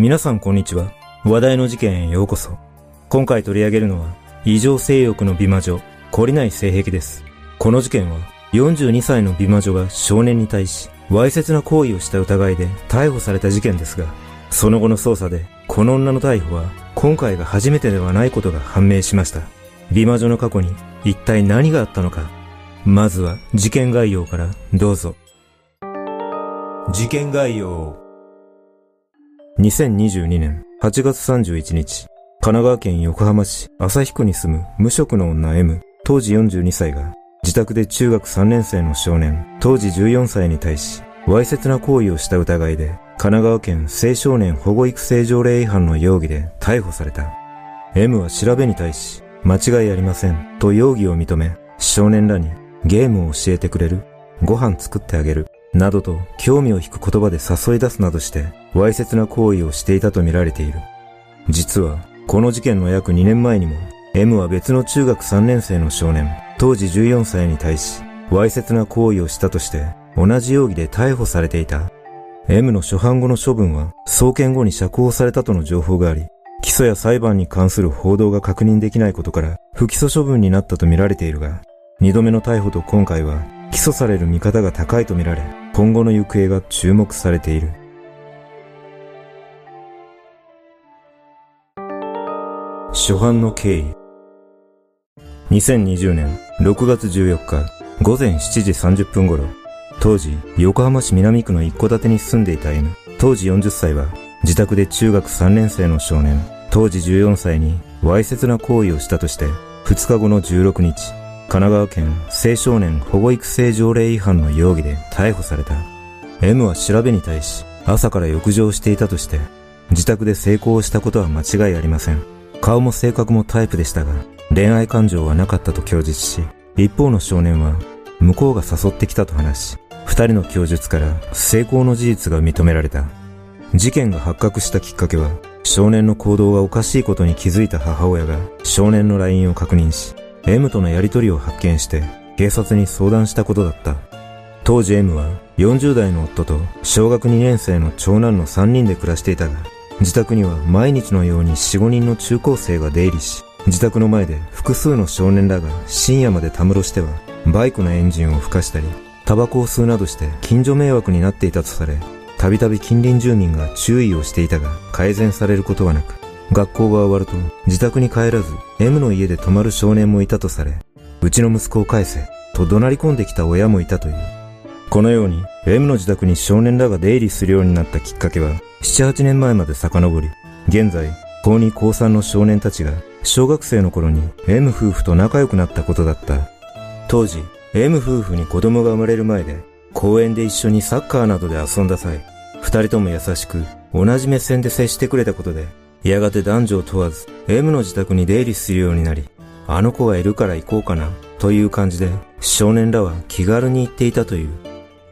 皆さんこんにちは。話題の事件へようこそ。今回取り上げるのは、異常性欲の美魔女、懲りない性癖です。この事件は、42歳の美魔女が少年に対し、わいせつな行為をした疑いで逮捕された事件ですが、その後の捜査で、この女の逮捕は、今回が初めてではないことが判明しました。美魔女の過去に、一体何があったのか。まずは、事件概要から、どうぞ。事件概要2022年8月31日、神奈川県横浜市旭区に住む無職の女 M、当時42歳が、自宅で中学3年生の少年、当時14歳に対し、わいせつな行為をした疑いで、神奈川県青少年保護育成条例違反の容疑で逮捕された。M は調べに対し、間違いありません、と容疑を認め、少年らにゲームを教えてくれる。ご飯作ってあげる。などと興味を引く言葉で誘い出すなどして、わいせつな行為をしていたとみられている。実は、この事件の約2年前にも、M は別の中学3年生の少年、当時14歳に対し、わいせつな行為をしたとして、同じ容疑で逮捕されていた。M の初犯後の処分は、送検後に釈放されたとの情報があり、起訴や裁判に関する報道が確認できないことから、不起訴処分になったとみられているが、二度目の逮捕と今回は、起訴される見方が高いとみられ、今後の行方が注目されている。初犯の経緯。2020年6月14日午前7時30分頃、当時横浜市南区の一戸建てに住んでいた M、当時40歳は自宅で中学3年生の少年、当時14歳にわいせつな行為をしたとして2日後の16日、神奈川県青少年保護育成条例違反の容疑で逮捕された。M は調べに対し、朝から浴場していたとして、自宅で成功したことは間違いありません。顔も性格もタイプでしたが、恋愛感情はなかったと供述し、一方の少年は、向こうが誘ってきたと話し、二人の供述から成功の事実が認められた。事件が発覚したきっかけは、少年の行動がおかしいことに気づいた母親が少年の LINE を確認し、M とのやりとりを発見して警察に相談したことだった。当時 M は40代の夫と小学2年生の長男の3人で暮らしていたが、自宅には毎日のように4、5人の中高生が出入りし、自宅の前で複数の少年らが深夜までたむろしては、バイクのエンジンを吹かしたり、タバコを吸うなどして近所迷惑になっていたとされ、たびたび近隣住民が注意をしていたが改善されることはなく、学校が終わると自宅に帰らず M の家で泊まる少年もいたとされ、うちの息子を返せと怒鳴り込んできた親もいたという。このように M の自宅に少年らが出入りするようになったきっかけは7、8年前まで遡り、現在高2高3の少年たちが小学生の頃に M 夫婦と仲良くなったことだった。当時 M 夫婦に子供が生まれる前で公園で一緒にサッカーなどで遊んだ際、二人とも優しく同じ目線で接してくれたことでやがて男女を問わず M の自宅に出入りするようになり、あの子がいるから行こうかなという感じで少年らは気軽に行っていたという。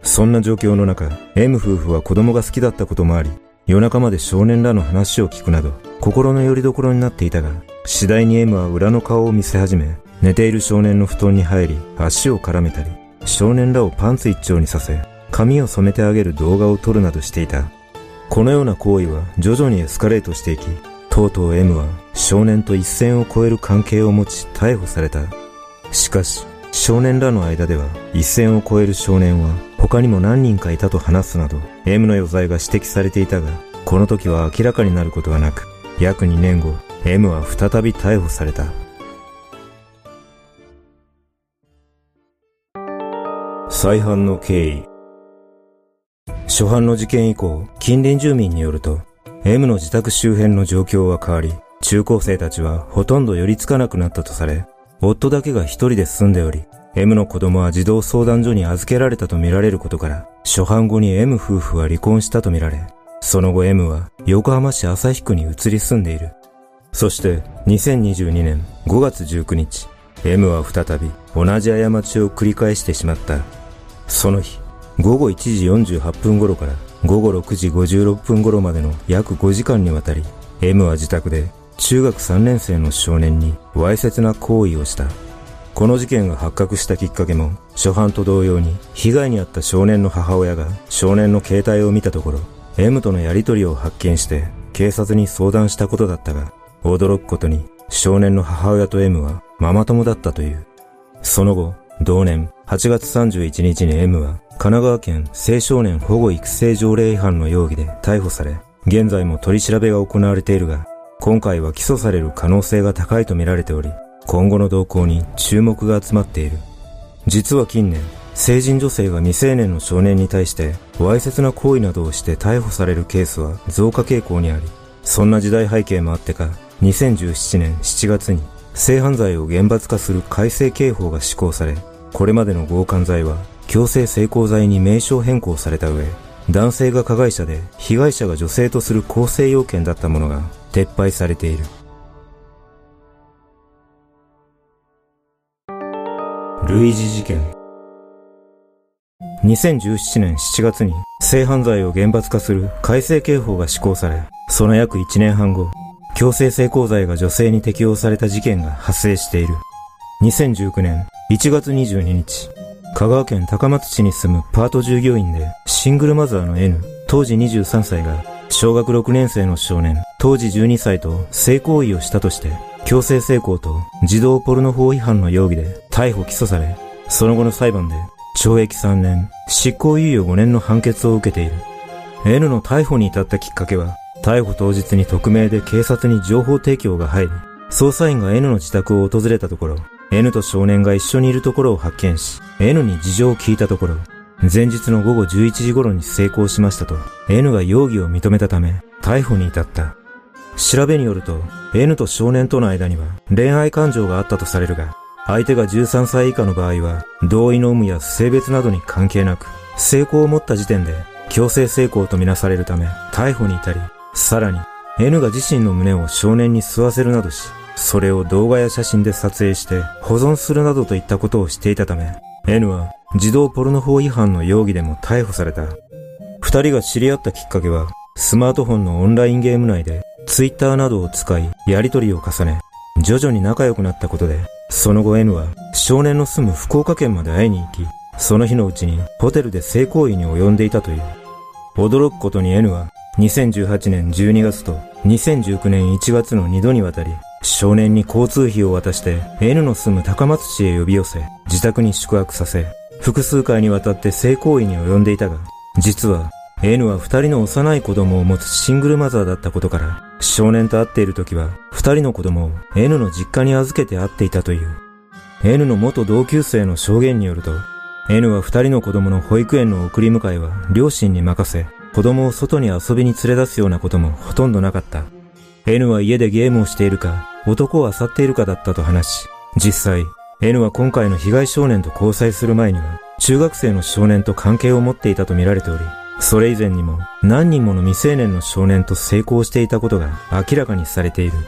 そんな状況の中、M 夫婦は子供が好きだったこともあり、夜中まで少年らの話を聞くなど、心の拠り所になっていたが、次第に M は裏の顔を見せ始め、寝ている少年の布団に入り、足を絡めたり、少年らをパンツ一丁にさせ、髪を染めてあげる動画を撮るなどしていた。このような行為は徐々にエスカレートしていき、とうとう M は少年と一線を越える関係を持ち逮捕された。しかし、少年らの間では一線を越える少年は他にも何人かいたと話すなど M の余罪が指摘されていたが、この時は明らかになることはなく、約2年後、M は再び逮捕された。再犯の経緯。初犯の事件以降、近隣住民によると、M の自宅周辺の状況は変わり、中高生たちはほとんど寄りつかなくなったとされ、夫だけが一人で住んでおり、M の子供は児童相談所に預けられたとみられることから、初犯後に M 夫婦は離婚したとみられ、その後 M は横浜市旭区に移り住んでいる。そして2022年5月19日、M は再び同じ過ちを繰り返してしまった。その日、午後1時48分頃から午後6時56分頃までの約5時間にわたり、M は自宅で中学3年生の少年にわいせつな行為をした。この事件が発覚したきっかけも、初犯と同様に被害に遭った少年の母親が少年の携帯を見たところ、M とのやりとりを発見して警察に相談したことだったが、驚くことに少年の母親と M はママ友だったという。その後、同年8月31日に M は神奈川県青少年保護育成条例違反の容疑で逮捕され、現在も取り調べが行われているが、今回は起訴される可能性が高いとみられており、今後の動向に注目が集まっている。実は近年、成人女性が未成年の少年に対して、わいせつな行為などをして逮捕されるケースは増加傾向にあり、そんな時代背景もあってか、2017年7月に性犯罪を厳罰化する改正刑法が施行され、これまでの強姦罪は強制性交罪に名称変更された上、男性が加害者で被害者が女性とする構成要件だったものが撤廃されている。類似事件2017年7月に性犯罪を厳罰化する改正刑法が施行され、その約1年半後、強制性交罪が女性に適用された事件が発生している。2019年1月22日、香川県高松市に住むパート従業員でシングルマザーの N、当時23歳が小学6年生の少年、当時12歳と性行為をしたとして強制性交と児童ポルノ法違反の容疑で逮捕起訴され、その後の裁判で懲役3年、執行猶予5年の判決を受けている。N の逮捕に至ったきっかけは、逮捕当日に匿名で警察に情報提供が入り、捜査員が N の自宅を訪れたところ、N と少年が一緒にいるところを発見し、N に事情を聞いたところ、前日の午後11時頃に成功しましたと、N が容疑を認めたため、逮捕に至った。調べによると、N と少年との間には恋愛感情があったとされるが、相手が13歳以下の場合は、同意の有無や性別などに関係なく、成功を持った時点で強制成功とみなされるため、逮捕に至り、さらに、N が自身の胸を少年に吸わせるなどし、それを動画や写真で撮影して保存するなどといったことをしていたため、N は児童ポルノ法違反の容疑でも逮捕された。二人が知り合ったきっかけは、スマートフォンのオンラインゲーム内でツイッターなどを使い、やりとりを重ね、徐々に仲良くなったことで、その後 N は少年の住む福岡県まで会いに行き、その日のうちにホテルで性行為に及んでいたという。驚くことに N は2018年12月と2019年1月の2度にわたり、少年に交通費を渡して N の住む高松市へ呼び寄せ、自宅に宿泊させ、複数回にわたって性行為に及んでいたが、実は N は二人の幼い子供を持つシングルマザーだったことから、少年と会っている時は、二人の子供を N の実家に預けて会っていたという。N の元同級生の証言によると、N は二人の子供の保育園の送り迎えは両親に任せ、子供を外に遊びに連れ出すようなこともほとんどなかった。N は家でゲームをしているか、男を漁っているかだったと話し、実際、N は今回の被害少年と交際する前には、中学生の少年と関係を持っていたとみられており、それ以前にも何人もの未成年の少年と成功していたことが明らかにされている。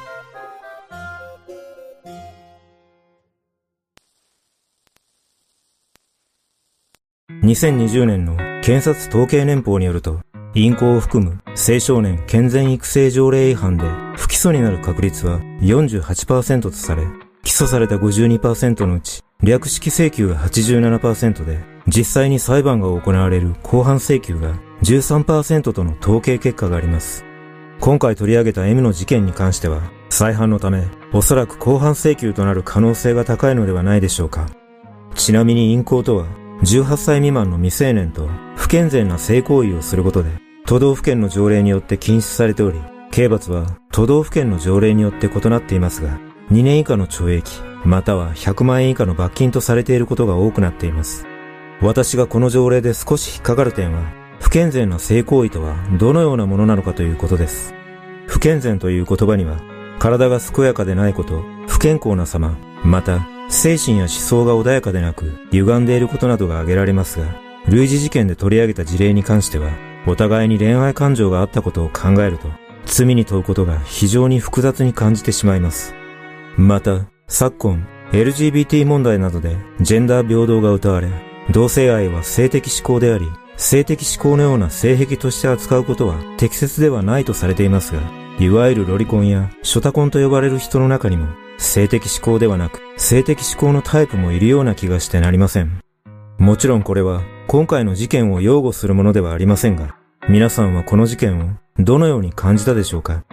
2020年の検察統計年報によると、淫行を含む青少年健全育成条例違反で不起訴になる確率は48%とされ、起訴された52%のうち略式請求が87%で、実際に裁判が行われる公判請求が13%との統計結果があります。今回取り上げた M の事件に関しては、再犯のため、おそらく公判請求となる可能性が高いのではないでしょうか。ちなみに淫行とは、18歳未満の未成年と不健全な性行為をすることで、都道府県の条例によって禁止されており、刑罰は都道府県の条例によって異なっていますが、2年以下の懲役、または100万円以下の罰金とされていることが多くなっています。私がこの条例で少し引っかかる点は、不健全な性行為とはどのようなものなのかということです。不健全という言葉には、体が健やかでないこと、不健康な様、また、精神や思想が穏やかでなく、歪んでいることなどが挙げられますが、類似事件で取り上げた事例に関しては、お互いに恋愛感情があったことを考えると、罪に問うことが非常に複雑に感じてしまいます。また、昨今、LGBT 問題などでジェンダー平等が謳われ、同性愛は性的思考であり、性的思考のような性癖として扱うことは適切ではないとされていますが、いわゆるロリコンやショタコンと呼ばれる人の中にも、性的思考ではなく、性的思考のタイプもいるような気がしてなりません。もちろんこれは、今回の事件を擁護するものではありませんが、皆さんはこの事件をどのように感じたでしょうか？